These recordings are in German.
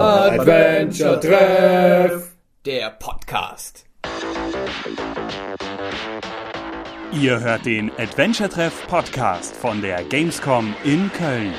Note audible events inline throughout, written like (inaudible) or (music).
Adventure Treff, der Podcast. Ihr hört den Adventure Treff Podcast von der Gamescom in Köln.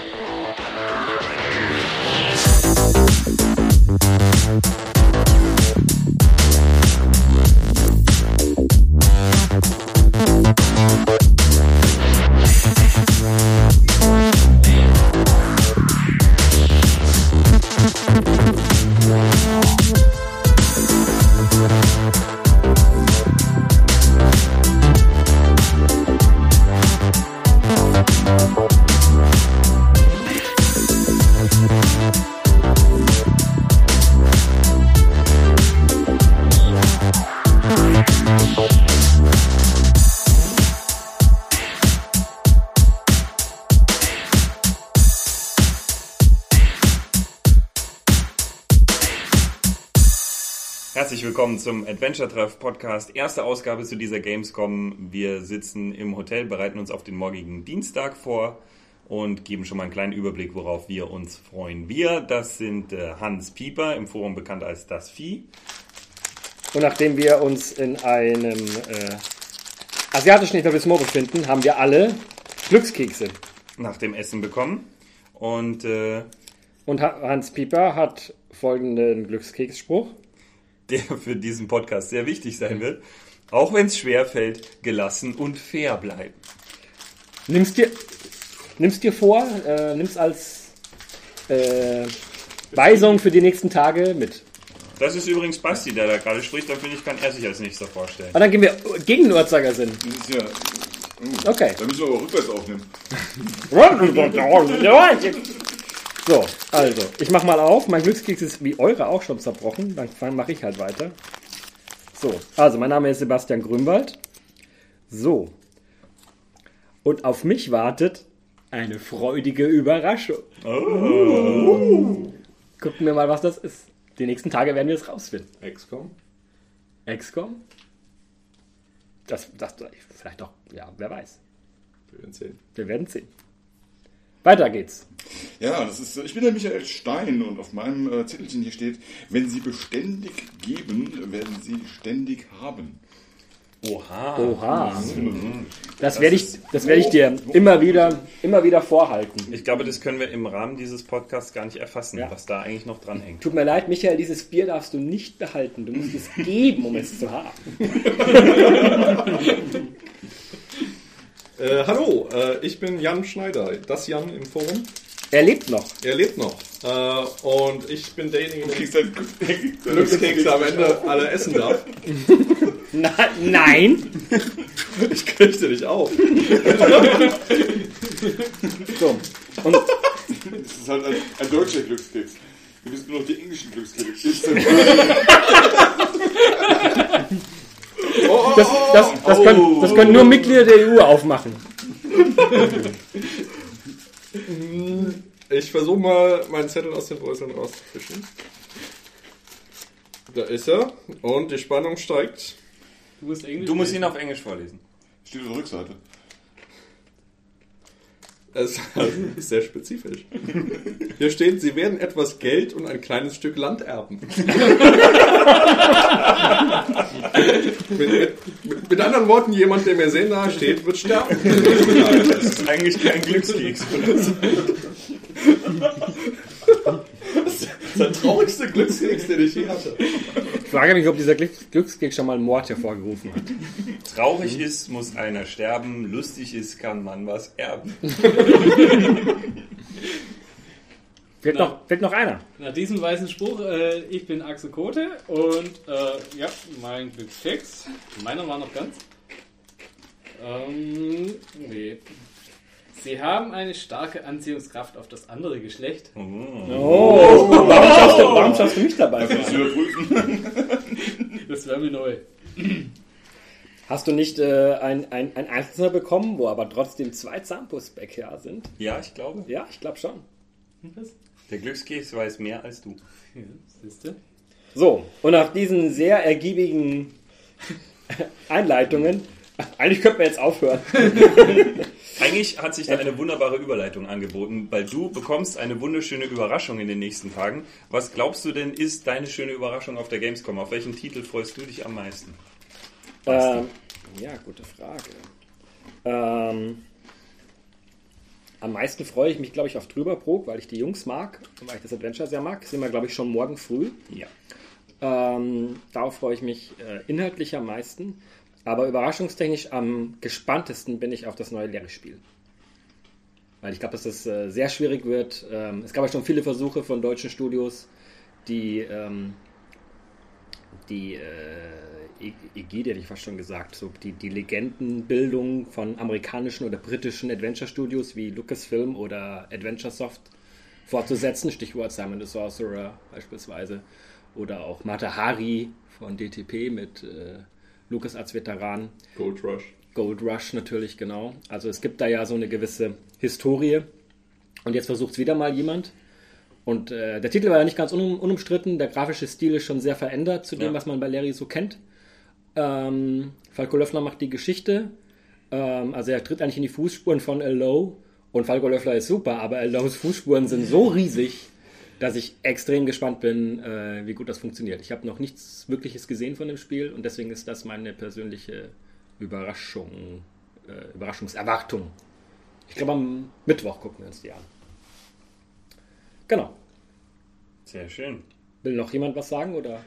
Herzlich willkommen zum Adventure Treff Podcast. Erste Ausgabe zu dieser Gamescom. Wir sitzen im Hotel, bereiten uns auf den morgigen Dienstag vor und geben schon mal einen kleinen Überblick, worauf wir uns freuen. Wir, das sind äh, Hans Pieper, im Forum bekannt als Das Vieh. Und nachdem wir uns in einem äh, asiatischen Etablissement befinden, haben wir alle Glückskekse. nach dem Essen bekommen. Und äh, Und Ha- Hans Pieper hat folgenden Glückskeksspruch. Der für diesen Podcast sehr wichtig sein wird. Auch wenn es schwer fällt, gelassen und fair bleiben. Nimm's dir, nimm's dir vor, äh, nimm's als äh, Weisung für die nächsten Tage mit. Das ist übrigens Basti, der da gerade spricht. Dann finde ich, kann er sich als nächster vorstellen. Und dann gehen wir gegen den Uhrzeigersinn. Das ist ja. Okay. Da müssen wir aber rückwärts aufnehmen. (laughs) So, also, ich mach mal auf. Mein Glückskeks ist wie eure auch schon zerbrochen. Dann mache ich halt weiter. So, also, mein Name ist Sebastian Grünwald. So. Und auf mich wartet eine freudige Überraschung. Gucken wir mal, was das ist. Die nächsten Tage werden wir es rausfinden. XCOM? XCOM? Das, das, vielleicht doch, ja, wer weiß. Wir werden sehen. Wir werden sehen. Weiter geht's. Ja, das ist, ich bin der Michael Stein und auf meinem äh, Zettelchen hier steht, wenn Sie beständig geben, werden Sie ständig haben. Oha. Oha. Das werde ich, das werde ich dir immer wieder, immer wieder vorhalten. Ich glaube, das können wir im Rahmen dieses Podcasts gar nicht erfassen, Ja. was da eigentlich noch dran hängt. Tut mir leid, Michael, dieses Bier darfst du nicht behalten. Du musst es geben, um es zu haben. (laughs) (laughs) Äh, hallo, äh, ich bin Jan Schneider, das Jan im Forum. Er lebt noch. Er lebt noch. Äh, und ich bin derjenige, der Kriegst Glückskeks (laughs) Glückskekse am Ende alle essen darf. (laughs) Na, nein. (laughs) Ich krieg dir nicht auf. So. Und Das ist halt ein, ein deutscher Glückskeks. Wir müssen nur noch die englischen Glückskekse. Das, das, das, können, das können nur Mitglieder der EU aufmachen. Ich versuche mal meinen Zettel aus den Bröseln rauszufischen. Da ist er. Und die Spannung steigt. Du musst Englisch Du musst ihn auf Englisch vorlesen. Steht auf der Rückseite. Es ist sehr spezifisch. Hier steht, sie werden etwas Geld und ein kleines Stück Land erben. mit, mit, mit anderen Worten, jemand, der mir sehr nahe steht, wird sterben. Das ist eigentlich kein Glückskeks. Das ist der traurigste Glückskeks, den ich je hatte. Ich frage mich, ob dieser Glücks- Glückskeks schon mal Mord hervorgerufen hat. Traurig ist, muss einer sterben. Lustig ist, kann man was erben. (laughs) Fehlt noch, fehlt noch einer. Nach diesem weißen Spruch, äh, ich bin Axel Kote und äh, ja, mein Glückskeks. Meiner war noch ganz. Ähm, nee. Sie haben eine starke Anziehungskraft auf das andere Geschlecht. Oh, warum warum schaust du mich dabei? (laughs) Das überprüfen. Das wäre mir neu. Hast du nicht äh, ein, ein, ein Einzelner bekommen, wo aber trotzdem zwei Zahnpustbäcker sind? Ja, ich glaube. Ja, ich glaube schon. Was? Der Glückskeks weiß mehr als du. Ja, siehst du? So, und nach diesen sehr ergiebigen (laughs) Einleitungen, eigentlich könnten wir jetzt aufhören. (laughs) eigentlich hat sich da eine wunderbare Überleitung angeboten, weil du bekommst eine wunderschöne Überraschung in den nächsten Tagen. Was glaubst du denn ist deine schöne Überraschung auf der Gamescom? Auf welchen Titel freust du dich am meisten? Ähm, ja, gute Frage. Ähm, am meisten freue ich mich, glaube ich, auf Trüberbrook, weil ich die Jungs mag, weil ich das Adventure sehr mag. Sehen wir, glaube ich, schon morgen früh. Ja. Ähm, darauf freue ich mich äh, inhaltlich am meisten. Aber überraschungstechnisch am gespanntesten bin ich auf das neue Larry-Spiel. Weil ich glaube, dass das äh, sehr schwierig wird. Ähm, es gab ja schon viele Versuche von deutschen Studios, die ähm, die äh, E- Ägide, hätte ich fast schon gesagt, so die, die Legendenbildung von amerikanischen oder britischen Adventure-Studios wie Lucasfilm oder Adventure Soft fortzusetzen. Stichwort Simon the Sorcerer beispielsweise. Oder auch Mata Hari von DTP mit äh, Lucas als Veteran. Gold Rush. Gold Rush natürlich, genau. Also es gibt da ja so eine gewisse Historie. Und jetzt versucht es wieder mal jemand. Und äh, der Titel war ja nicht ganz unum, unumstritten. Der grafische Stil ist schon sehr verändert zu dem, Ja. was man bei Larry so kennt. Ähm, Falco Löffler macht die Geschichte. Ähm, also er tritt eigentlich in die Fußspuren von Low. Und Falco Löffler ist super, aber Lows Fußspuren sind so riesig, dass ich extrem gespannt bin, äh, wie gut das funktioniert. Ich habe noch nichts Wirkliches gesehen von dem Spiel und deswegen ist das meine persönliche Überraschung, äh, Überraschungserwartung. Ich glaube, am Mittwoch gucken wir uns die an. Genau. Sehr schön. Will noch jemand was sagen oder?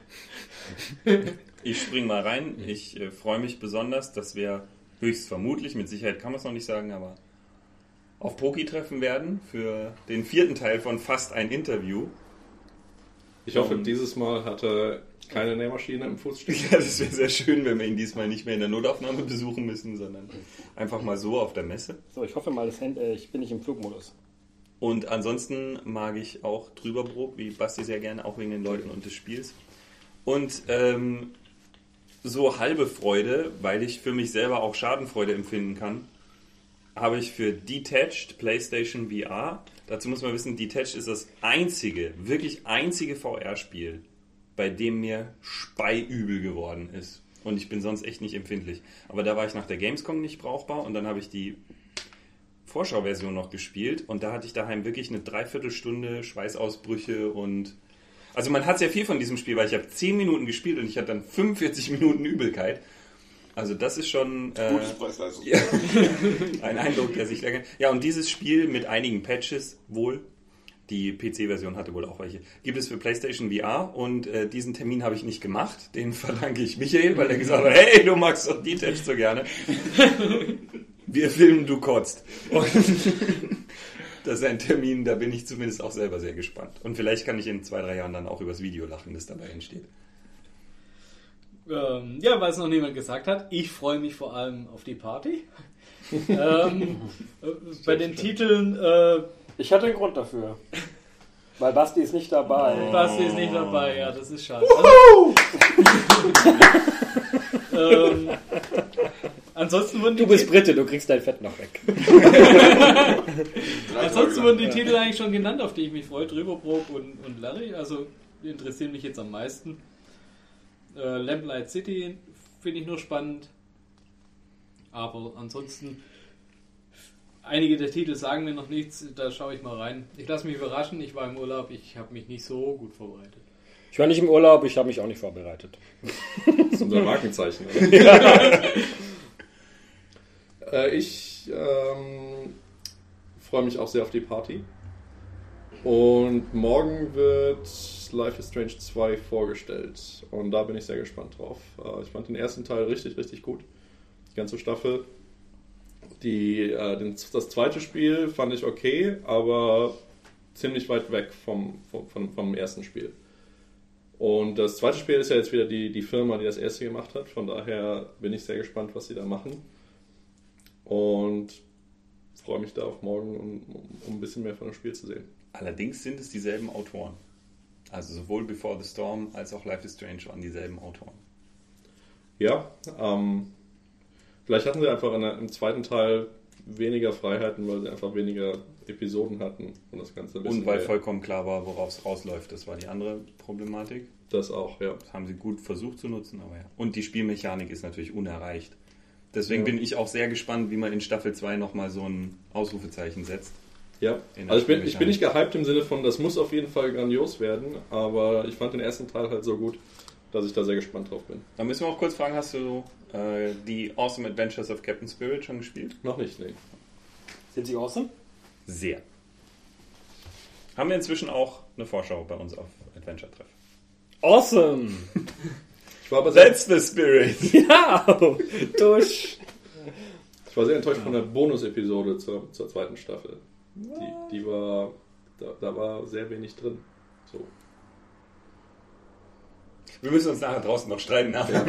(laughs) Ich spring mal rein. Ich äh, freue mich besonders, dass wir höchst vermutlich, mit Sicherheit kann man es noch nicht sagen, aber auf Poki treffen werden für den vierten Teil von Fast ein Interview. Ich hoffe, Um- dieses Mal hatte keine Nähmaschine im Fuß stehen. (laughs) Ja, das wäre sehr schön, wenn wir ihn diesmal nicht mehr in der Notaufnahme besuchen müssen, sondern einfach mal so auf der Messe. So, ich hoffe mal, das Hand, äh, ich bin nicht im Flugmodus. Und ansonsten mag ich auch Drüberbrook, wie Basti sehr gerne, auch wegen den Leuten und des Spiels. Und ähm, so halbe Freude, weil ich für mich selber auch Schadenfreude empfinden kann, habe ich für Detached PlayStation VR. Dazu muss man wissen, Detached ist das einzige, wirklich einzige VR-Spiel, bei dem mir speiübel geworden ist. Und ich bin sonst echt nicht empfindlich. Aber da war ich nach der Gamescom nicht brauchbar und dann habe ich die Vorschauversion noch gespielt und da hatte ich daheim wirklich eine Dreiviertelstunde Schweißausbrüche und also man hat sehr viel von diesem Spiel, weil ich habe 10 Minuten gespielt und ich hatte dann 45 Minuten Übelkeit. Also das ist schon äh, Gutes ja, (laughs) ein Eindruck, der sich länger. Ja, und dieses Spiel mit einigen Patches wohl, die PC-Version hatte wohl auch welche, gibt es für PlayStation VR und äh, diesen Termin habe ich nicht gemacht. Den (laughs) verdanke ich Michael, weil er gesagt hat, hey, du magst doch Detach so gerne. (laughs) Wir filmen, du kotzt. Und das ist ein Termin, da bin ich zumindest auch selber sehr gespannt. Und vielleicht kann ich in zwei, drei Jahren dann auch übers Video lachen, das dabei entsteht. Ähm, ja, weil es noch niemand gesagt hat, ich freue mich vor allem auf die Party. (laughs) ähm, äh, bei den Titeln, äh, Ich hatte einen Grund dafür. Weil Basti ist nicht dabei. Basti ist nicht dabei, ja, das ist schade. Also, ähm, ansonsten wurden die Du bist Brite, du kriegst dein Fett noch weg. (laughs) Ansonsten wurden die Titel eigentlich schon genannt, auf die ich mich freue. Drüberbrook und, und Larry. Also die interessieren mich jetzt am meisten. Äh, Lamplight City finde ich nur spannend. Aber ansonsten, einige der Titel sagen mir noch nichts. Da schaue ich mal rein. Ich lasse mich überraschen. Ich war im Urlaub. Ich habe mich nicht so gut vorbereitet. Ich war nicht im Urlaub, ich habe mich auch nicht vorbereitet. Das ist unser Markenzeichen. Oder? (laughs) äh, ich ähm, freue mich auch sehr auf die Party. Und morgen wird Life is Strange 2 vorgestellt. Und da bin ich sehr gespannt drauf. Äh, ich fand den ersten Teil richtig, richtig gut. Die ganze Staffel. Die, äh, den, das zweite Spiel fand ich okay, aber ziemlich weit weg vom, vom, vom, vom ersten Spiel. Und das zweite Spiel ist ja jetzt wieder die, die Firma, die das erste gemacht hat. Von daher bin ich sehr gespannt, was sie da machen. Und freue mich da auf morgen, um, um ein bisschen mehr von dem Spiel zu sehen. Allerdings sind es dieselben Autoren. Also sowohl Before the Storm als auch Life is Strange waren dieselben Autoren. Ja, ähm, vielleicht hatten sie einfach in der, im zweiten Teil weniger Freiheiten, weil sie einfach weniger Episoden hatten und das Ganze ein bisschen Und weil mehr- vollkommen klar war, worauf es rausläuft. Das war die andere Problematik. das auch, ja. Das haben sie gut versucht zu nutzen, aber ja. Und die Spielmechanik ist natürlich unerreicht. Deswegen bin ich auch sehr gespannt, wie man in Staffel 2 nochmal so ein Ausrufezeichen setzt. Ja, also ich bin, ich bin nicht gehypt im Sinne von, das muss auf jeden Fall grandios werden, aber ich fand den ersten Teil halt so gut, dass ich da sehr gespannt drauf bin. Da müssen wir auch kurz fragen, hast du äh, die Awesome Adventures of Captain Spirit schon gespielt? Noch nicht, nee. Sind sie awesome? Sehr. Haben wir inzwischen auch eine Vorschau bei uns auf Adventure Treff. Awesome! Ich war aber That's the spirit! (laughs) Ja! Dusch! ich war sehr enttäuscht von der Bonus-Episode zur, zur zweiten Staffel. Die, die war, da, da war sehr wenig drin. So. Wir müssen uns nachher draußen noch streiten. Ja. (laughs)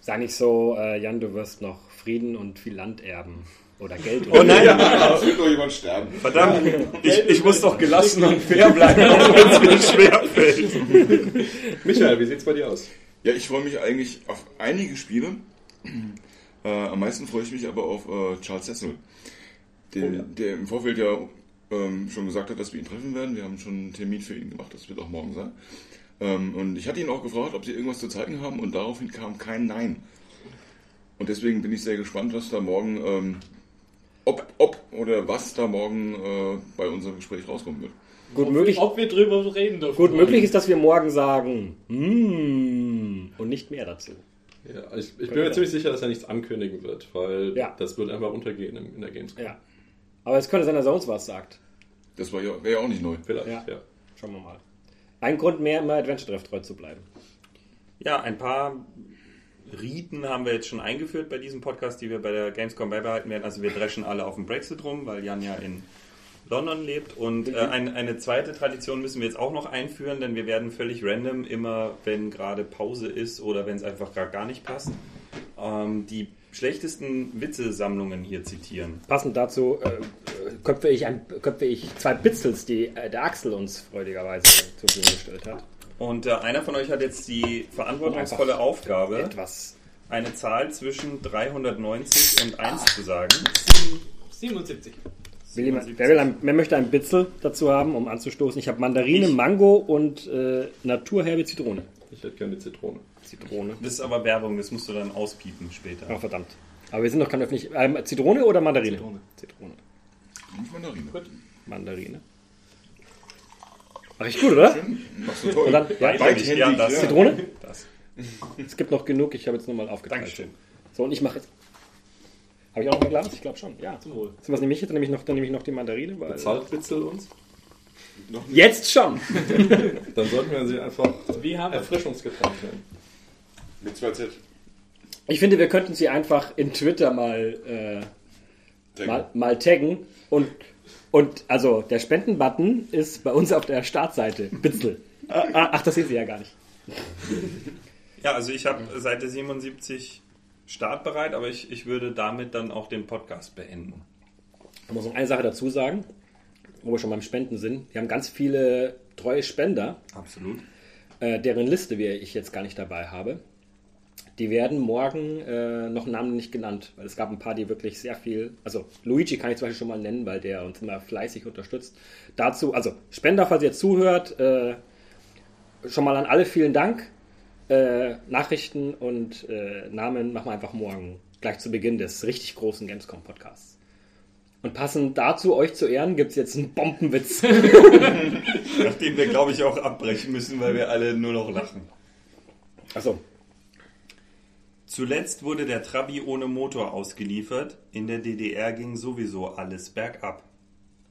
Sei nicht so, äh, Jan, du wirst noch Frieden und viel Land erben. Oder Geld. Oh nein! Ja, es wird doch jemand sterben. Verdammt! Ich, ich muss doch gelassen und fair bleiben, (laughs) auch wenn es mir schwerfällt. (laughs) Michael, wie sieht's bei dir aus? Ja, ich freue mich eigentlich auf einige Spiele. Äh, am meisten freue ich mich aber auf äh, Charles Cecil, der, Oh ja. der im Vorfeld ja ähm, schon gesagt hat, dass wir ihn treffen werden. Wir haben schon einen Termin für ihn gemacht, das wird auch morgen sein. Ähm, und ich hatte ihn auch gefragt, ob sie irgendwas zu zeigen haben und daraufhin kam kein Nein. Und deswegen bin ich sehr gespannt, was da morgen, ähm, ob, ob oder was da morgen äh, bei unserem Gespräch rauskommen wird. Gut möglich, Ob wir drüber reden dürfen. gut möglich ist, dass wir morgen sagen, mm, und nicht mehr dazu. Ja, ich, ich bin mir ziemlich sicher, dass er nichts ankündigen wird, weil Ja. das wird einfach untergehen in, in der Gamescom. Ja. Aber es könnte sein, dass er uns was sagt. Das war ja, wäre ja auch nicht neu. Vielleicht, Ja. ja. Schauen wir mal. Ein Grund mehr, immer Adventure Treff treu zu bleiben. Ja, ein paar Riten haben wir jetzt schon eingeführt bei diesem Podcast, die wir bei der Gamescom beibehalten werden. Also wir dreschen alle auf dem Brexit rum, weil Jan ja in London lebt. Und äh, ein, eine zweite Tradition müssen wir jetzt auch noch einführen, denn wir werden völlig random, immer wenn gerade Pause ist oder wenn es einfach gerade gar nicht passt, ähm, die schlechtesten Witzesammlungen hier zitieren. Passend dazu äh, äh, köpfe, ich ein, köpfe ich zwei Bitzels, die äh, der Axel uns freudigerweise zur Verfügung gestellt hat. Und äh, einer von euch hat jetzt die verantwortungsvolle Einfach Aufgabe, Etwas. eine Zahl zwischen 390 und 1 zu sagen. 77. Will jemand, wer, will ein, wer möchte ein Bitzel dazu haben, um anzustoßen? Ich habe Mandarine, Mango und äh, naturherbe Zitrone. Ich hätte gerne Zitrone. Zitrone. Das ist aber Werbung, das musst du dann auspiepen später. Ach, verdammt. Aber wir sind noch kein öffentlich. Ähm, Zitrone oder Mandarine? Zitrone. Zitrone. Nicht Mandarine. Mandarine. Mach ich gut, oder? Machst du toll. Und dann, ja, Beidhändig, ja, das. ja. Zitrone? Das. Es gibt noch genug, ich habe jetzt nochmal aufgeteilt. Dankeschön. So, und ich mache jetzt. Habe ich auch noch ein Glas? Ich glaube schon, ja. Zum Wohl. So, was nehme ich jetzt? Dann nehme ich noch, dann nehme ich noch die Mandarine. Weil Bezahlt Witzel uns? Jetzt schon! (laughs) Dann sollten wir sie einfach Wie haben Erfrischungsgetränk nennen. Mit 2Z. Ich finde, wir könnten sie einfach in Twitter mal, äh, mal, mal taggen. Und, und also der Spendenbutton ist bei uns auf der Startseite. Bitzel. Ah, ah, Ach, das sehen Sie ja gar nicht. Ja, also ich habe Seite 77 startbereit, aber ich, ich würde damit dann auch den Podcast beenden. Ich muss noch eine Sache dazu sagen, wo wir schon beim Spenden sind. Wir haben ganz viele treue Spender, Absolut. äh, deren Liste wir ich jetzt gar nicht dabei habe. Die werden morgen äh, noch Namen nicht genannt, weil es gab ein paar, die wirklich sehr viel. Also Luigi kann ich zum Beispiel schon mal nennen, weil der uns immer fleißig unterstützt. Dazu, also Spender, falls ihr zuhört, äh, schon mal an alle vielen Dank. Äh, Nachrichten und äh, Namen machen wir einfach morgen, gleich zu Beginn des richtig großen Gamescom Podcasts. Und passend dazu, euch zu Ehren, gibt es jetzt einen Bombenwitz. (laughs) Nachdem wir, glaube ich, auch abbrechen müssen, weil wir alle nur noch lachen. Achso, Zuletzt wurde der Trabi ohne Motor ausgeliefert. In der DDR ging sowieso alles bergab.